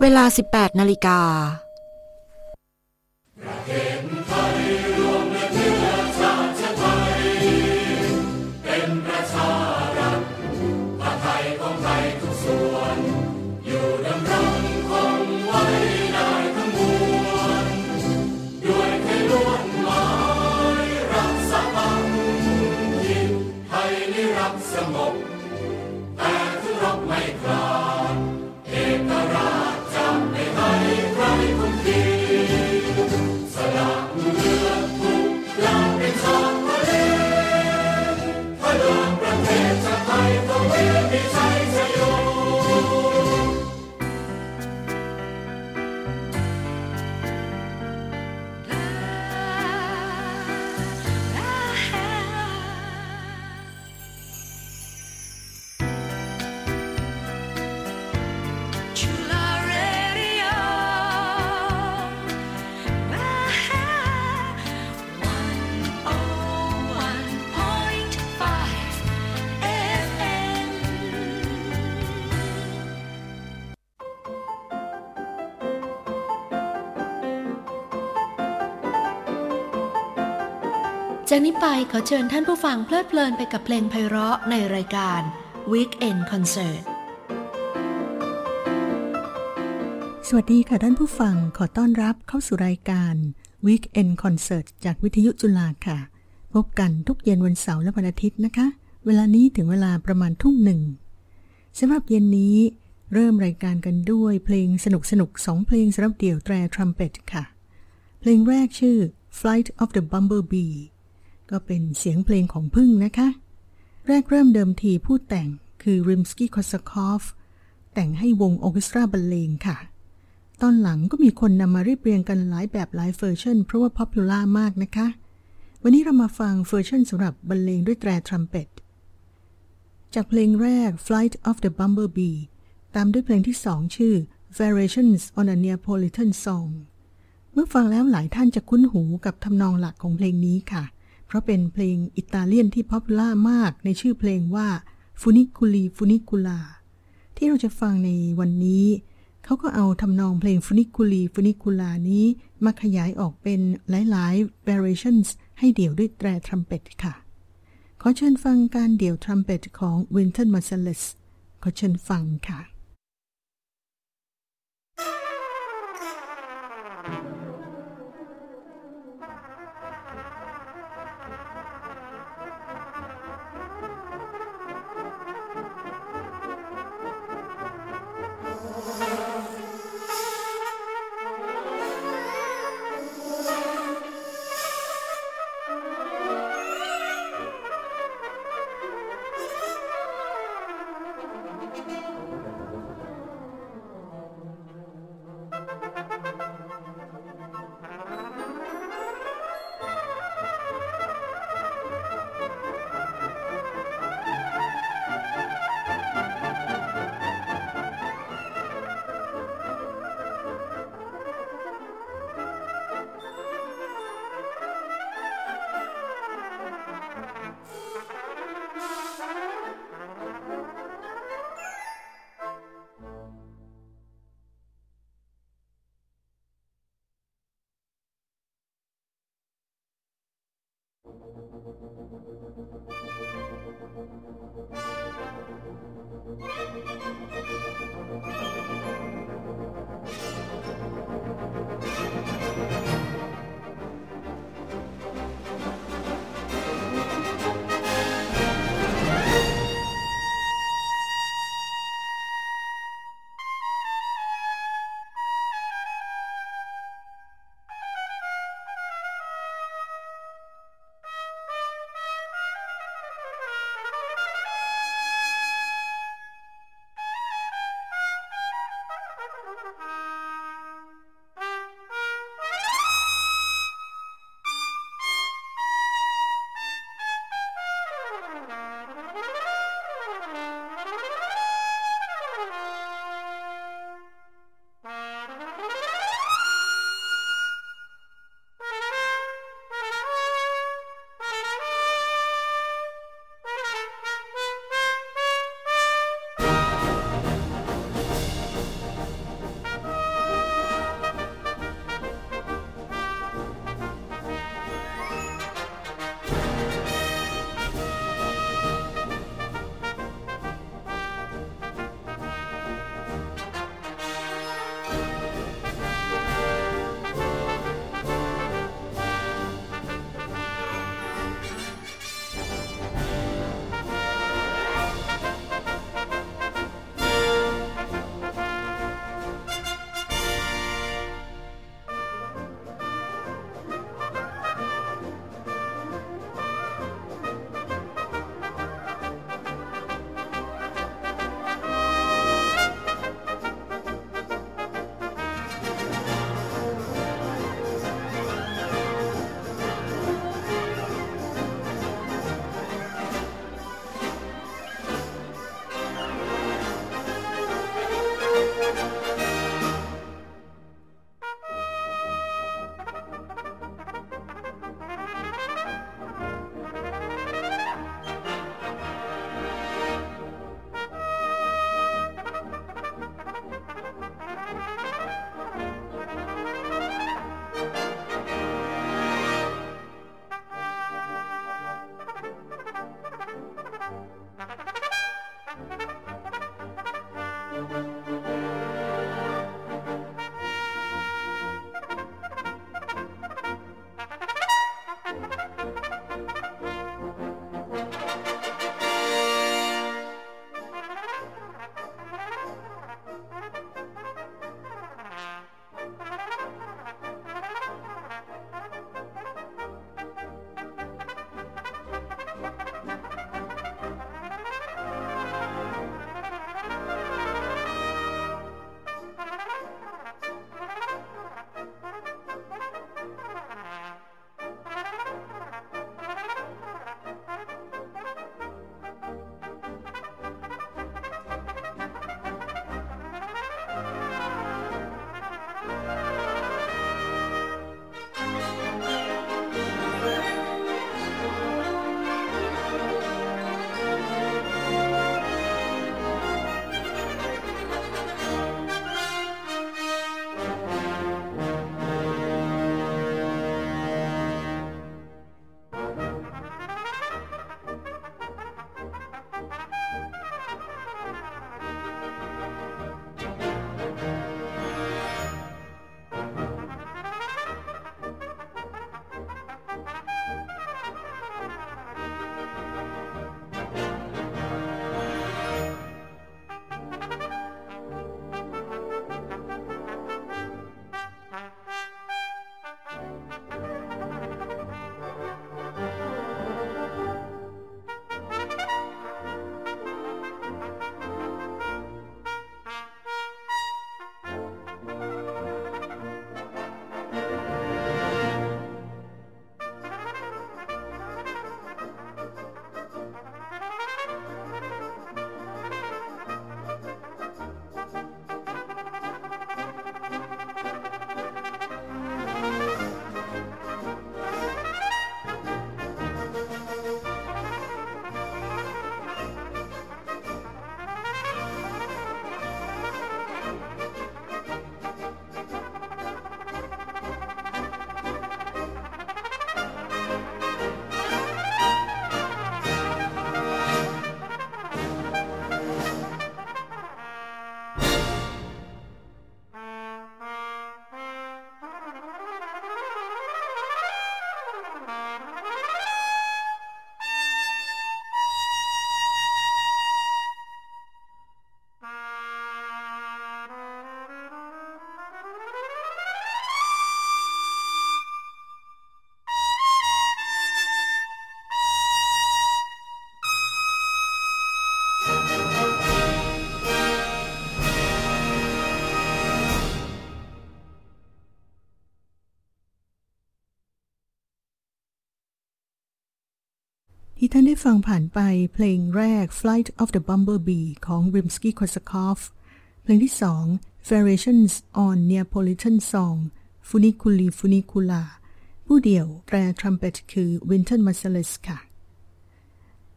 เวลา 18นาฬิกา ไปขอเชิญท่านผู้ฟังเพลิดเพลินไปกับเพลงไพเราะในรายการ Weekend Concert สวัสดีค่ะท่านผู้ฟังขอต้อนรับเข้าสู่รายการ Weekend Concert จากวิทยุจุฬาค่ะ พบกันทุกเย็นวันเสาร์และวันอาทิตย์นะคะ เวลานี้ถึงเวลาประมาณทุ่มหนึ่งสำหรับเย็นนี้เริ่มรายการกันด้วยเพลงสนุกสนุกๆสองเพลงสำหรับเดี่ยวแตรทรัมเป็ตค่ะ เพลงแรกชื่อ Flight of the Bumblebee ก็เป็นเสียงเพลงของผึ้งนะคะ แรกเริ่มเดิมทีผู้แต่งคือริมสกี้คอร์ซาคอฟแต่งให้วงออเคสตราบรรเลงค่ะ ตอนหลังก็มีคนนำมาเรียบเรียงกันหลายแบบหลายเวอร์ชันเพราะว่า popular มากนะคะ วันนี้เรามาฟังเวอร์ชันสำหรับบรรเลงด้วยแตรทรัมเป็ตจากเพลงแรก Flight of the Bumblebee ตามด้วยเพลงที่สองชื่อ Variations on a Neapolitan Song เมื่อฟังแล้วหลายท่านจะคุ้นหูกับทำนองหลักของเพลงนี้ค่ะ ราะเป็นเพลงอิตาเลียนที่ป๊อปล่ามากในชื่อเพลงว่า Funiculi Funicula ที่เราจะฟังในวันนี้เขาก็เอาทำนองเพลง Funiculi Funicula นี้มาขยายออกเป็นหลายๆ variations ให้เดี่ยวด้วยแตรทรัมเป็ตค่ะ ขอเชิญฟังการเดี่ยวทรัมเป็ตของวินเทนมาร์เซลสขอเชิญฟังค่ะ ฟังผ่านไปเพลงแรก Flight of the Bumblebee ของ Rimsky-Korsakov เพลงที่สอง Variations on Neapolitan Song Funiculi Funicula ผู้เดี่ยวแตรทรัมเป็ตคือ Winton Marsalis ค่ะ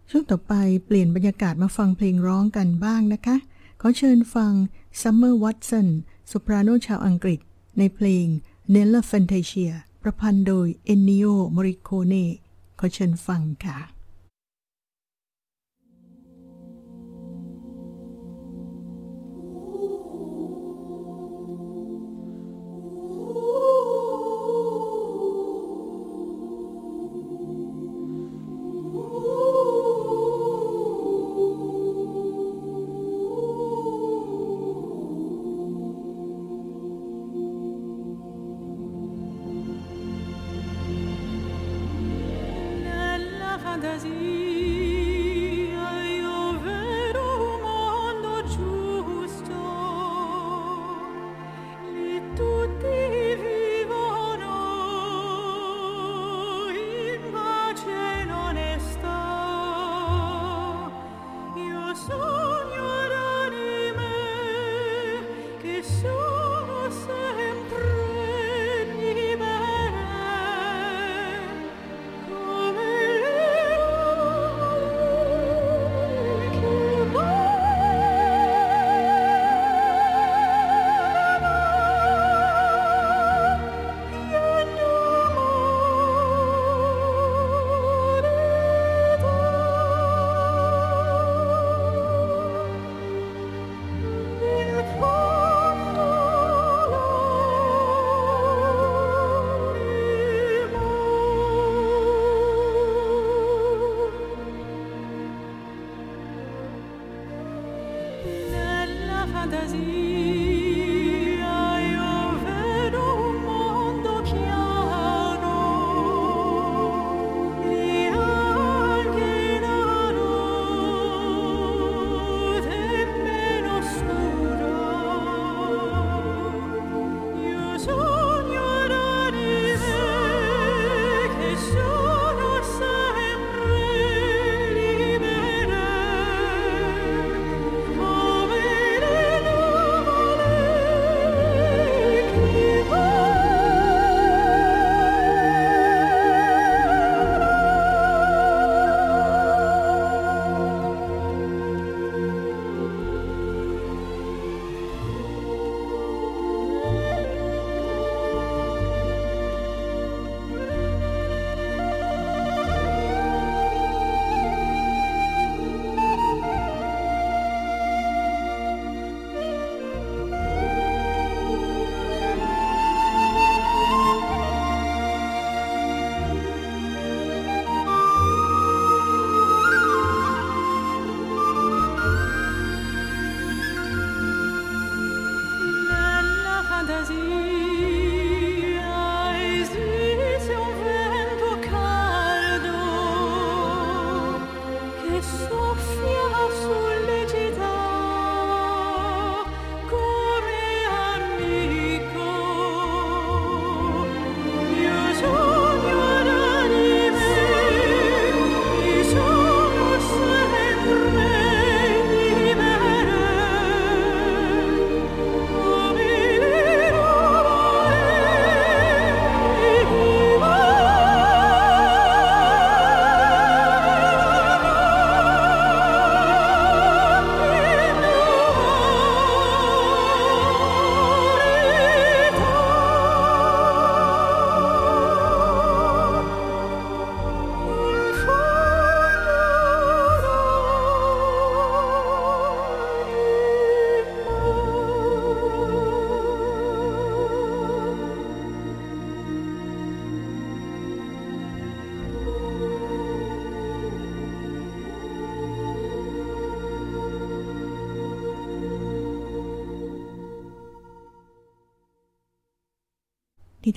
ช่วงต่อไปเปลี่ยนบรรยากาศมาฟังเพลงร้องกันบ้างนะคะ ขอเชิญฟัง Summer Watson โซปราโนชาวอังกฤษ ในเพลง Nella Fantasia ประพันธ์โดย Ennio Morricone ขอเชิญฟังค่ะ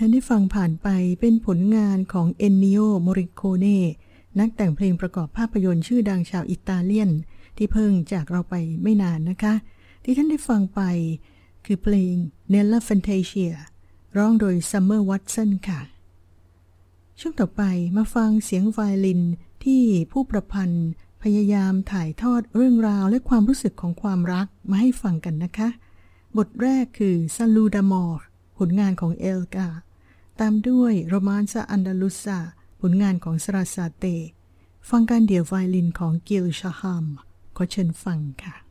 ท่านได้ฟังผ่านไปเป็นผลงานของเอนนิโอมริโคเน่นักแต่งเพลงประกอบภาพยนตร์ชื่อดังชาวอิตาเลียน ที่เพิ่งจากเราไปไม่นานนะคะ ที่ท่านได้ฟังไปคือเพลง Nella Fantasia ร้องโดย Summer Watson ค่ะ ช่วงต่อไปมาฟังเสียงไวโอลินที่ผู้ประพันธ์ พยายามถ่ายทอดเรื่องราวและความรู้สึกของความรักมาให้ฟังกันนะคะ บทแรกคือซาลูดามอร์ผลงานของเอลกา ตามด้วยโรมานซาอันดาลุซาผลงานของสราซาเต ฟังการเดี่ยวไวลินของกิลชาฮัมขอเชิญฟังค่ะ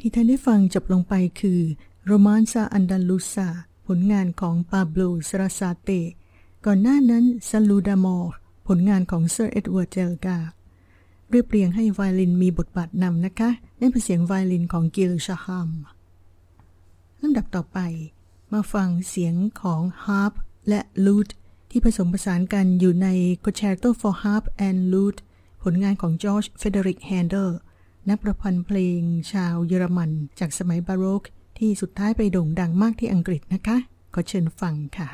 ที่ท่านได้ฟังจบลงไปคือ Romanza Andaluza ผลงานของปาโบลซาราซาเต ก่อนหน้านั้น Salut d'Amour ผลงานของเซอร์เอ็ดเวิร์ดเอลการ์เรียบเรียงให้ไวลินมีบทบาทนำนะคะนั่นเป็นเสียงไวลินของกิลชาฮัมลำดับต่อไป มาฟังเสียงของฮาร์ปและ lute ที่ผสมผสานกันอยู่ใน Concerto for Harp and Lute ผลงานของจอร์จเฟรเดริกแฮนเดล นักประพันธ์เพลงชาวเยอรมัน จากสมัยบาโรกที่สุดท้ายไปโด่งดังมากที่อังกฤษนะคะ ขอเชิญฟังค่ะ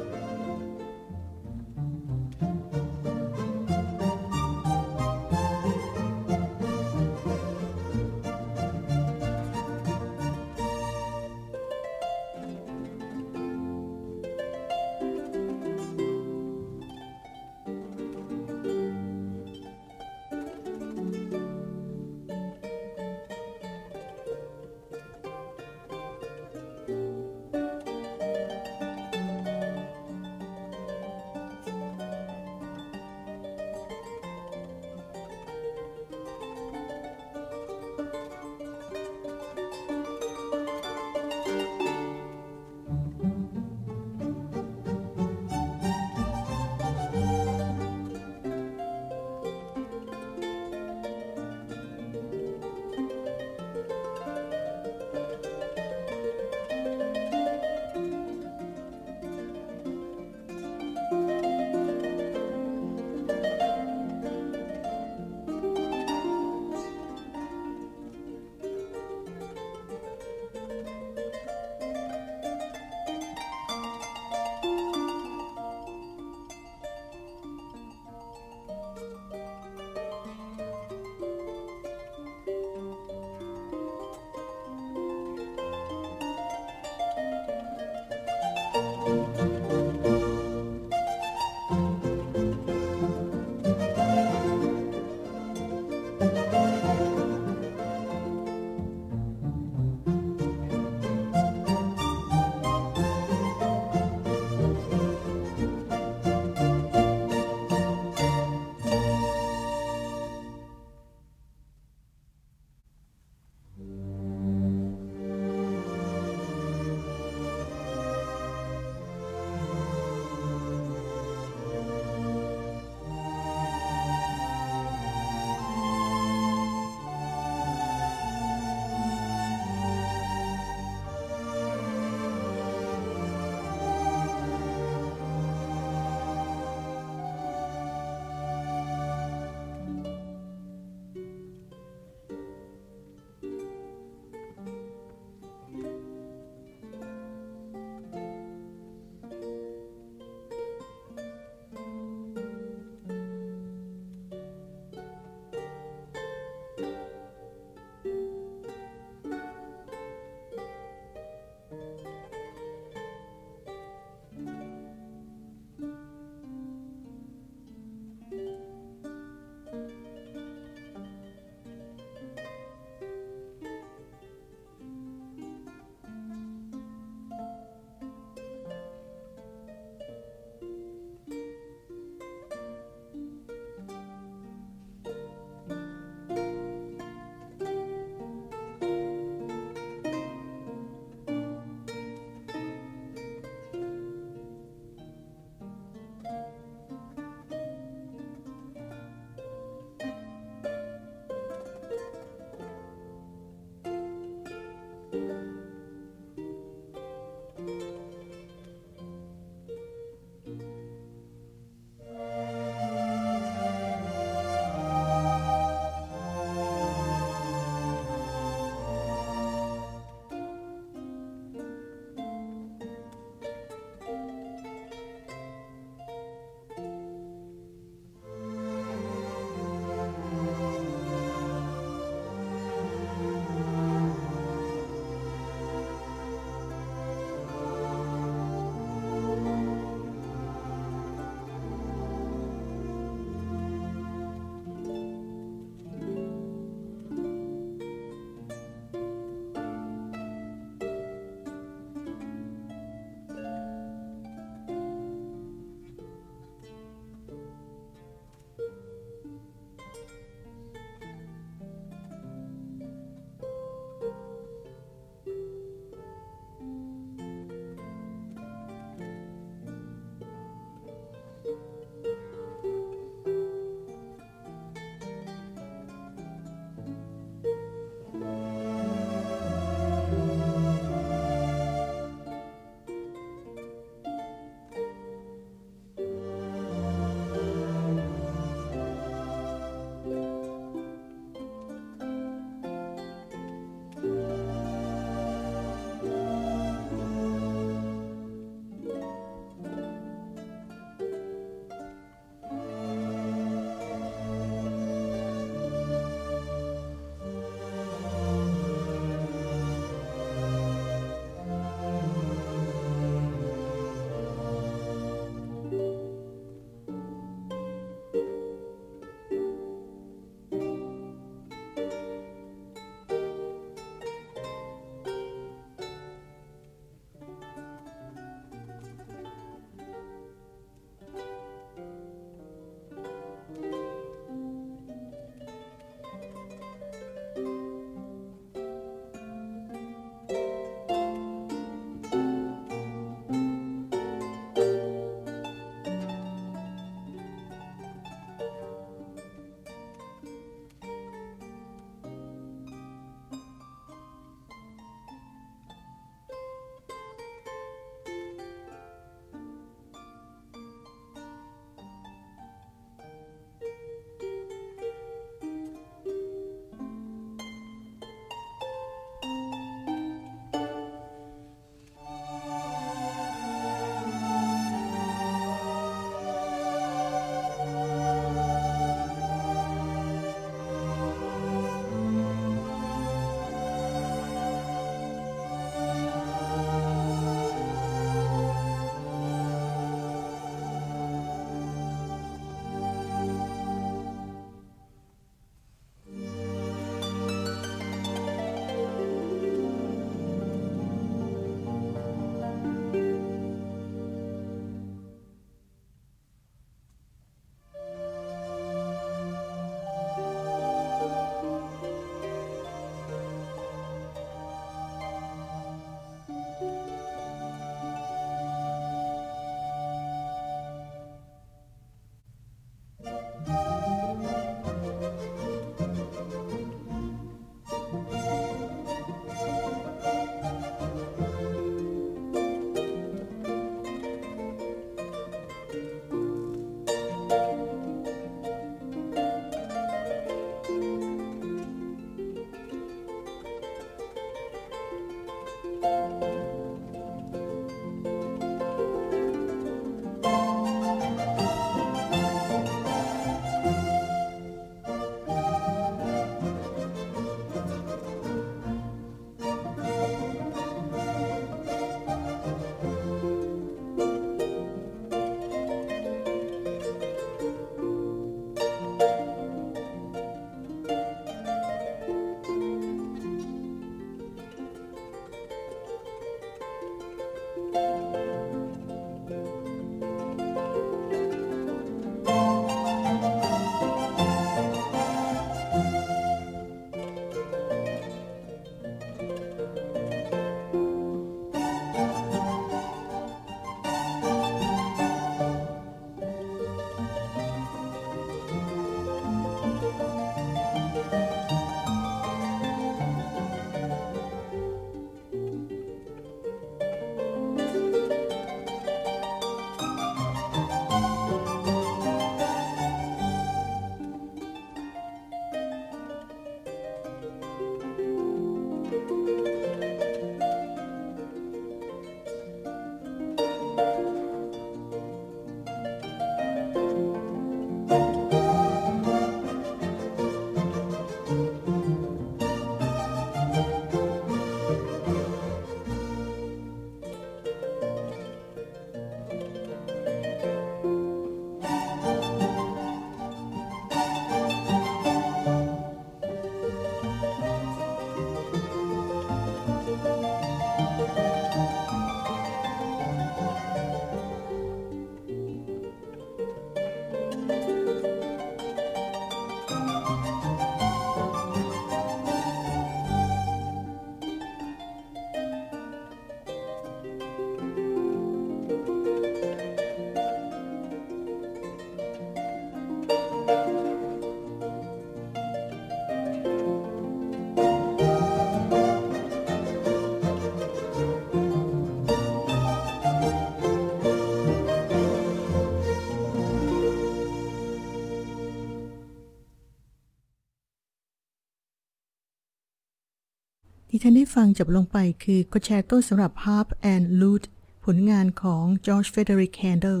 ที่ท่านได้ฟังจบลงไปคือ Concerto สำหรับ Harp and Lute ผลงานของ George Frederick Handel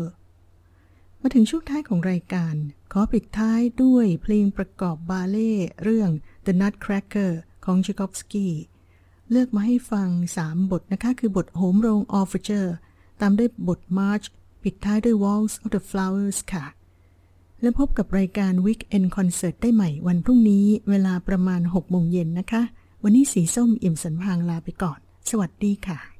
มาถึงช่วงท้ายของรายการ ขอปิดท้ายด้วยเพลงประกอบบาเล่เรื่อง The Nutcracker ของ Tchaikovsky เลือกมาให้ฟัง 3 บทนะคะ คือบทโหมโรง Overture ตามด้วยบท March ปิดท้ายด้วย Waltz of the Flowers ค่ะ แล้วพบกับรายการ Weekend Concert ได้ใหม่วันพรุ่งนี้เวลาประมาณ 6 โมงเย็นนะคะ วันนี้สีส้มอิ่มสันพางลาไปก่อน สวัสดีค่ะ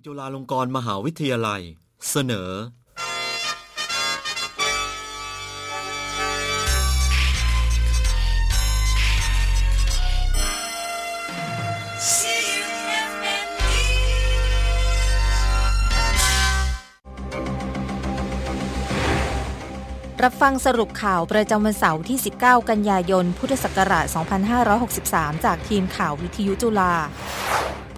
งจุฬาลงกรณ์มหาวิทยาลัย เสนอ รับฟังสรุปข่าวประจำวันเสาร์ที่ 19 กันยายน พุทธศักราช 2563 จากทีมข่าววิทยุจุฬา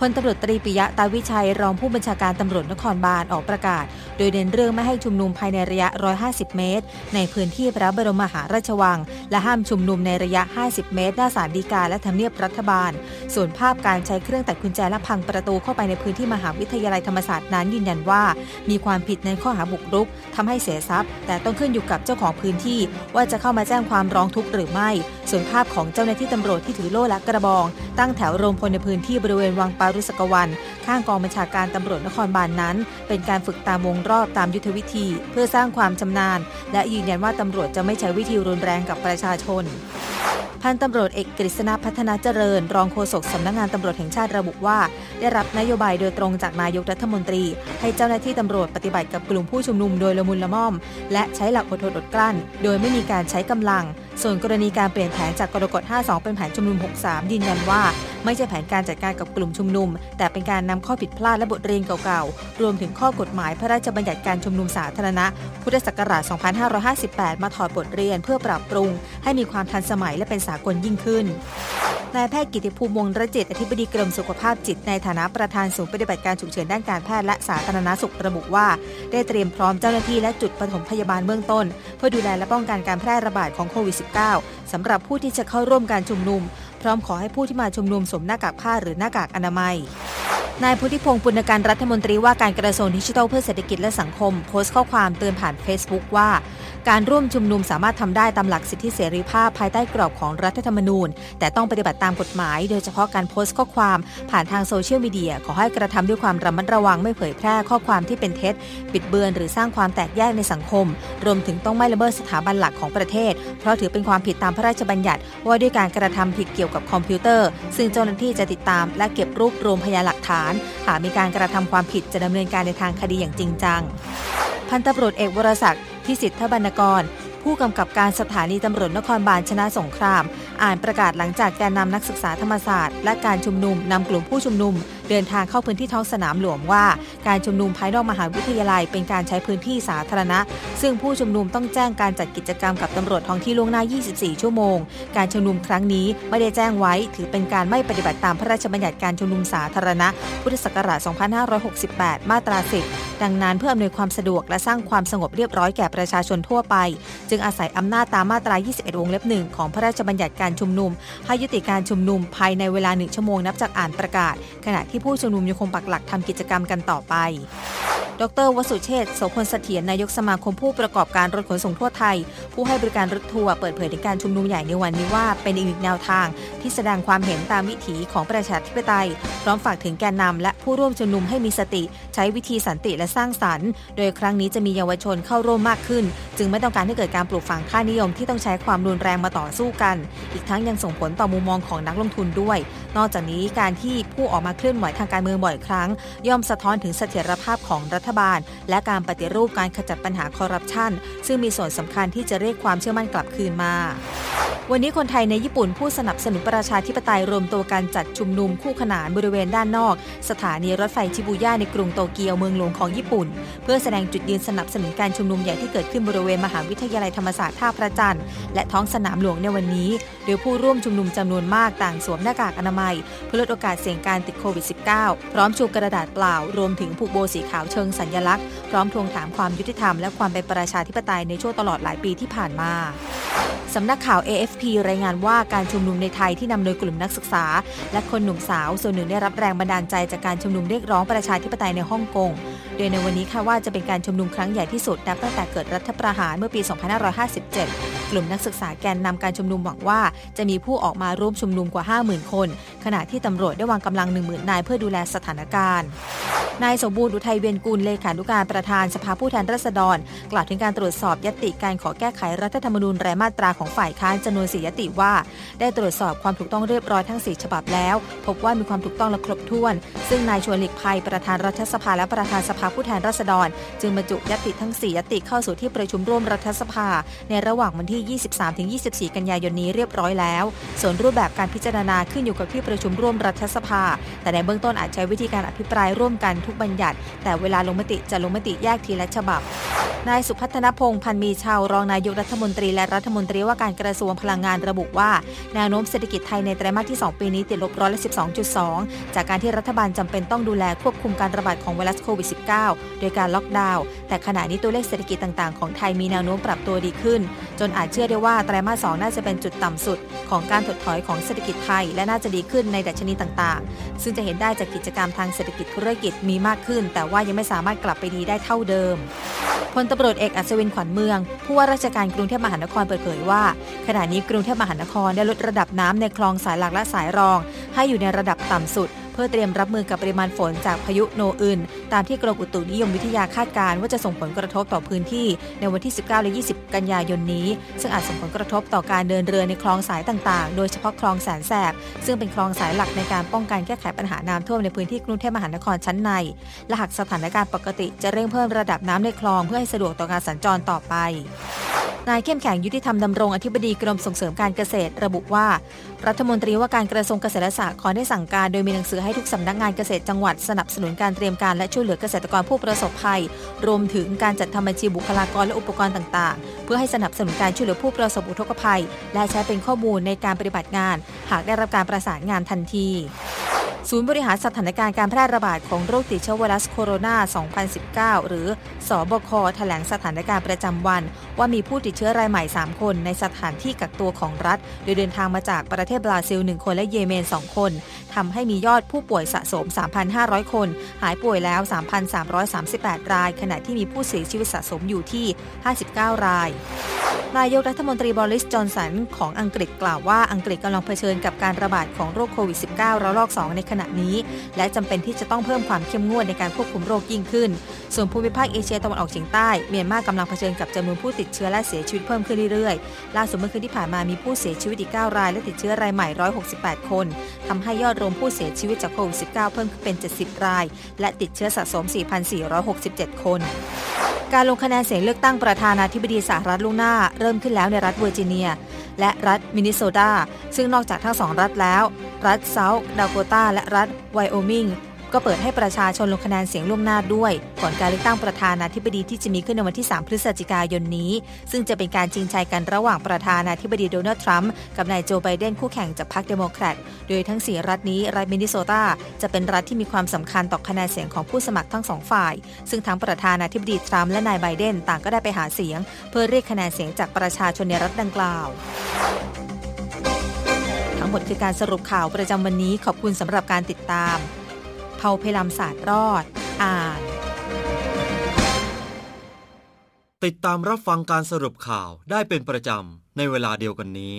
พลตำรวจตรีปิยะตาวิชัยรองผู้บัญชาการตำรวจนครบาลออกประกาศ โดยเน้นเรื่องไม่ให้ชุมนุมภายในระยะ 150 เมตร ในพื้นที่พระบรมมหาราชวัง และห้ามชุมนุมในระยะ 50 เมตร หน้าศาลฎีกาและทำเนียบรัฐบาล ส่วนภาพการใช้เครื่องตัดกุญแจและพังประตูเข้าไปในพื้นที่มหาวิทยาลัยธรรมศาสตร์นั้นยืนยันว่า มีความผิดในข้อหาบุกรุกทำให้เสียทรัพย์ แต่ต้องขึ้นอยู่กับเจ้าของพื้นที่ ว่าจะเข้ามาแจ้งความร้องทุกข์หรือไม่ ส่วนภาพของเจ้าหน้าที่ตำรวจที่ถือโล่และกระบอง ตั้งแถวรวมพลในพื้นที่บริเวณวังปารุสกวัน ข้างกองบัญชาการตำรวจนครบาลนนั้น เป็นการฝึกตามวงรอบตามยุทธวิธี เพื่อสร้างความชำนาญ และยืนยันว่าตำรวจจะไม่ใช้วิธีรุนแรงกับประชาชนพันตำรวจเอกกฤษณพัฒนาเจริญ รองโฆษกสำนักงานตำรวจแห่งชาติระบุว่า ได้รับนโยบายโดยตรงจากนายกรัฐมนตรี ให้เจ้าหน้าที่ตำรวจปฏิบัติกับกลุ่มผู้ชุมนุมโดยละมุนละม่อม และใช้หลักอดทนอดกลั้น โดยไม่มีการใช้กำลัง ส่วนกรณีการเปลี่ยนแผนจากกรกฎ 52 เป็นแผนชุมนุม 63 ยืนยันว่า ไม่ใช่แผนการจัดการกับกลุ่มชุมนุม แต่เป็นการนำข้อผิดพลาดและบทเรียนเก่าๆ รวมถึงข้อกฎหมายพระราชบัญญัติการชุมนุมสาธารณะ พุทธศักราช 2558 มาถอดบทเรียนเพื่อปรับปรุง ให้มีความทันสมัยและเป็นสากลยิ่งขึ้นนายแพทย์กิติภูมิวงระจิตอธิบดีกรมสุขภาพจิตในฐานะประธานศูนย์ปฏิบัติการฉุกเฉินด้านการแพทย์และสาธารณสุขระบุว่า ได้เตรียมพร้อมเจ้าหน้าที่และจุดปฐมพยาบาลเบื้องต้น เพื่อดูแลและป้องกันการแพร่ระบาดของโควิด -19 สำหรับผู้ที่จะเข้าร่วมการชุมนุม พร้อมขอให้ผู้ที่มาชุมนุมสวมหน้ากากผ้าหรือหน้ากากอนามัย นายพุทธิพงศ์ปุณการรัฐมนตรีว่าการกระทรวงดิจิทัลเพื่อเศรษฐกิจและสังคม โพสต์ข้อความเตือนผ่าน Facebook ว่า การร่วมชุมนุมสามารถทำได้ตามหลักสิทธิเสรีภาพภายใต้กรอบของรัฐธรรมนูญ แต่ต้องปฏิบัติตามกฎหมาย โดยเฉพาะการโพสต์ข้อความผ่านทางโซเชียลมีเดีย ขอให้กระทำด้วยความระมัดระวังไม่เผยแพร่ข้อความที่เป็นเท็จบิดเบือนหรือสร้างความแตกแยกในสังคม รวมถึงต้องไม่ละเมิดสถาบันหลักของประเทศ เพราะถือเป็นความผิดตามพระราชบัญญัติ ว่าด้วยการกระทำผิดเกี่ยวกับคอมพิวเตอร์ ซึ่งเจ้าหน้าที่จะติดตาม และเก็บรวบรวมพยานหลักฐาน หากมีการกระทำความผิดจะดำเนินการในทางคดีอย่างจริงจังพันตำรวจเอกวรศักดิ์พิสิทธบรรณกร ผู้กำกับการสถานีตำรวจนครบาลชนะสงคราม อ่านประกาศหลังจากแกนนำนักศึกษาธรรมศาสตร์ และการชุมนุมนำกลุ่มผู้ชุมนุมเดินทางเข้าพื้นที่ท้องสนามหลวงว่า การชุมนุมภายนอกมหาวิทยาลัยเป็นการใช้พื้นที่สาธารณะ ซึ่งผู้ชุมนุมต้องแจ้งการจัดกิจกรรมกับตำรวจท้องที่ล่วงหน้า 24 ชั่วโมง การชุมนุมครั้งนี้ไม่ได้แจ้งไว้ ถือเป็นการไม่ปฏิบัติตามพระราชบัญญัติการชุมนุมสาธารณะ พุทธศักราช 2568 มาตรา 10 ดังนั้นเพื่ออำนวยความสะดวกและสร้างความสงบเรียบร้อยแก่ประชาชนทั่วไป จึงอาศัยอำนาจตามมาตรา 21 วงเล็บหนึ่งของพระราชบัญญัติการชุมนุม ให้ยุติการชุมนุมภายในเวลาหนึ่งชั่วโมงนับจากอ่านประกาศ ขณะที่ผู้ชุมนุมยังคงปักหลักทำกิจกรรมกันต่อไป ดรวสุเชษฐ์โสพลเสถียรนายกสมาคมผู้ประกอบการรถขนส่งทั่วไทย ผู้ให้บริการรถทัวร์เปิดเผยถึงการชุมนุมใหญ่ในวันนี้ว่า เป็นอีกหนึ่งแนวทางที่แสดงความเห็นตามวิถีของประชาธิปไตย พร้อมฝากถึงแกนนำและผู้ร่วมชุมนุมให้มีสติ ใช้วิธีสันติและสร้างสรรค์ โดยครั้งนี้จะมีเยาวชนเข้าร่วมมากขึ้น จึงไม่ต้องการให้เกิดการปลูกฝังค่านิยมที่ต้องใช้ความรุนแรงมาต่อสู้กัน อีกทั้งยังส่งผลต่อมุมมองของนักลงทุนด้วย นอกจากนี้การที่ผู้ออกมาเคลื่อนไหวทางการเมืองบ่อยครั้ง ย่อมสะท้อนถึงเสถียรภาพของรัฐบาล และการปฏิรูปการขจัดปัญหาคอร์รัปชันซึ่งมีส่วนสำคัญที่จะเรียกความเชื่อมั่นกลับคืนมา วันนี้คนไทยในญี่ปุ่นผู้สนับสนุนประชาธิปไตยรวมตัวกันจัดชุมนุมคู่ขนานบริเวณด้านนอก สถานีรถไฟชิบูย่าในกรุงโตเกียวเมืองหลวงของญี่ปุ่น เพื่อแสดงจุดยืนสนับสนุนการชุมนุมใหญ่ที่เกิดขึ้นบริเวณมหาวิทยาลัยธรรมศาสตร์ท่าพระจันทร์และท้องสนามหลวงในวันนี้ โดยผู้ร่วมชุมนุมจำนวนมากต่างสวมหน้ากากอนามัย เพื่อลดโอกาสเสี่ยงการติดโควิด -19 พร้อมชูกระดาษเปล่า รวมถึงผูกโบสีขาวเชิงสัญลักษณ์ พร้อมทวงถามความยุติธรรมและความเป็นประชาธิปไตยในช่วงตลอดหลายปีที่ผ่านมาสำนักข่าว AFP รายงานว่าการชุมนุมในไทยที่นำโดยกลุ่มนักศึกษา และคนหนุ่มสาว ส่วนหนึ่งได้รับแรงบันดาลใจจากการชุมนุมเรียกร้องประชาธิปไตยในฮ่องกง โดยในวันนี้คาดว่าจะเป็นการชุมนุมครั้งใหญ่ที่สุดนับตั้งแต่เกิดรัฐประหารเมื่อปี 2557 กลุ่มนักศึกษาแกนนำการชุมนุมหวังว่า จะมีผู้ออกมาร่วมชุมนุมกว่า 50,000 คน ขณะที่ตำรวจได้วางกำลัง 10,000 นายเพื่อดูแลสถานการณ์นายสมบูรณ์อุทัยเวียนกุลเลขานุการประธานสภาผู้แทนราษฎร กล่าวถึงการตรวจสอบยติการขอแก้ไขรัฐธรรมนูญรายมาตราของฝ่ายค้านจำนวนสี่ยติว่า ได้ตรวจสอบความถูกต้องเรียบร้อยทั้ง 4 ฉบับแล้ว พบว่ามีความถูกต้องและครบถ้วน ซึ่งนายชวนหลีกภัยประธานรัฐสภาและประธานสภาผู้แทนราษฎร จึงบรรจุยติทั้ง 4 ยติเข้าสู่ที่ประชุมร่วมรัฐสภา ในระหว่างวันที่ที่ 23-24 กันยายนนี้เรียบร้อยแล้ว ส่วนรูปแบบการพิจารณาขึ้นอยู่กับที่ประชุมร่วมรัฐสภา แต่ในเบื้องต้นอาจใช้วิธีการอภิปรายร่วมกันทุกบัญญัติ แต่เวลาลงมติจะลงมติแยกทีละฉบับนายสุพัฒนพงษ์พันมีชาวรองนายกรัฐมนตรีและรัฐมนตรีว่าการกระทรวงพลังงานระบุว่า แนวโน้มเศรษฐกิจไทยในไตรมาสที่ 2 ปีนี้ติดลบร้อยละ12.2 จากการที่รัฐบาลจำเป็นต้องดูแลควบคุมการระบาดของไวรัสโควิด -19 โดยการล็อกดาวน์แต่ขณะนี้ตัวเลขเศรษฐกิจต่างๆ ของไทยมีแนวโน้มปรับตัวดีขึ้น จนอาจเชื่อได้ว่าไตรมาส 2 น่าจะเป็นจุดต่ำสุด ของการถดถอยของเศรษฐกิจไทย และน่าจะดีขึ้นในดัชนีต่างๆ ซึ่งจะเห็นได้จากกิจกรรมทางเศรษฐกิจธุรกิจมีมากขึ้น แต่ว่ายังไม่สามารถกลับไปดีได้เท่าเดิมพลตำรวจเอกอัศวินขวัญเมือง ผู้ว่าราชการกรุงเทพมหานครเปิดเผยว่า ขณะนี้กรุงเทพมหานครได้ลดระดับน้ำในคลองสายหลักและสายรอง ให้อยู่ในระดับต่ำสุด เพื่อเตรียมรับมือกับปริมาณฝนจากพายุโนอึนตามที่กรมอุตุนิยมวิทยาคาดการณ์ว่าจะส่งผลกระทบต่อพื้นที่ในวันที่ 19 และ 20 กันยายนนี้ ซึ่งอาจส่งผลกระทบต่อการเดินเรือในคลองสายต่างๆ โดยเฉพาะคลองแสนแสบ ซึ่งเป็นคลองสายหลักในการป้องกันแก้ไขปัญหาน้ำท่วมในพื้นที่กรุงเทพมหานครชั้นใน และหากสถานการณ์ปกติจะเร่งเพิ่มระดับน้ำในคลองเพื่อให้สะดวกต่อการสัญจรต่อไปนายเข้มแข็งยุติธรรมดำรงอธิบดีกรมส่งเสริมการเกษตรระบุว่า รัฐมนตรีว่าการกระทรวงเกษตรและสหกรณ์ได้สั่งการ โดยมีหนังสือให้ทุกสำนักงานเกษตรจังหวัดสนับสนุนการเตรียมการและช่วยเหลือเกษตรกรผู้ประสบภัย รวมถึงการจัดทำบัญชีบุคลากรและอุปกรณ์ต่างๆ เพื่อให้สนับสนุนการช่วยเหลือผู้ประสบอุทกภัย และใช้เป็นข้อมูลในการปฏิบัติงาน หากได้รับการประสานงานทันทีศูนย์บริหารสถานการณ์การแพร่ระบาดของโรคติดเชื้อไวรัสโคโรนา 2019 หรือสอบค แถลงสถานการณ์ประจำวัน ว่ามีผู้ติดเชื้อรายใหม่ 3 คนในสถานที่กักตัวของรัฐ โดยเดินทางมาจากประเทศบราซิล 1 คนและเยเมน 2 คนทำให้มียอดผู้ป่วยสะสม 3,500 คน หายป่วยแล้ว 3,338 ราย ขณะที่มีผู้เสียชีวิตสะสมอยู่ที่ 59 ราย นายกรัฐมนตรีบริสจอนสันของอังกฤษกล่าวว่าอังกฤษกำลังเผชิญกับการระบาดของโรคโควิด -19 ระลอก 2 ในขณะนี้ และจำเป็นที่จะต้องเพิ่มความเข้มงวดในการควบคุมโรคยิ่งขึ้น ส่วนภูมิภาคเอเชียตะวันออกเฉียงใต้เมียนมากำลังเผชิญกับจำนวนผู้ติดเชื้อและเสียชีวิตเพิ่มขึ้นเรื่อยๆ ล่าสุดเมื่อคืนที่ผ่านมามีผู้เสียชีวิตอีก 9 ราย และติดเชื้อรายใหม่ 168 คนทำให้ยอดรวมผู้เสียชีวิตจากโควิด -19 เพิ่มขึ้นเป็น 70 ราย และติดเชื้อสะสม 4,467 คน การลงคะแนนเสียงเลือกตั้งประธานาธิบดีสหรัฐล่วงหน้าเริ่มขึ้นแล้วในรัฐเวอร์จิเนีย และรัฐมินนิโซตาซึ่งนอกจากทั้งสองรัฐแล้ว รัฐเซาท์ดาโกตาและรัฐไวโอมิง ก็เปิดให้ประชาชนลงคะแนนเสียงล่วงหน้าด้วย ก่อนการเลือกตั้งประธานาธิบดีที่จะมีขึ้นในวันที่ 3 พฤศจิกายนนี้ ซึ่งจะเป็นการชิงชัยกันระหว่างประธานาธิบดีโดนัลด์ทรัมป์กับนายโจไบเดนคู่แข่งจากพรรคเดโมแครตโดยทั้ง 4 รัฐนี้รัฐมินนิโซตาจะเป็นรัฐที่มีความสำคัญต่อคะแนนเสียงของผู้สมัครทั้งสองฝ่าย ซึ่งทั้งประธานาธิบดีทรัมป์และนายไบเดนต่างก็ได้ไปหาเสียง เพื่อเรียกคะแนนเสียงจากประชาชนในรัฐดังกล่าวทั้งหมดคือการสรุปข่าวประจำวันนี้ขอบคุณสำหรับการติดตาม เผาเพลำศาสตร์รอด อ่าน ติดตามรับฟังการสรุปข่าวได้เป็นประจำ ในเวลาเดียวกันนี้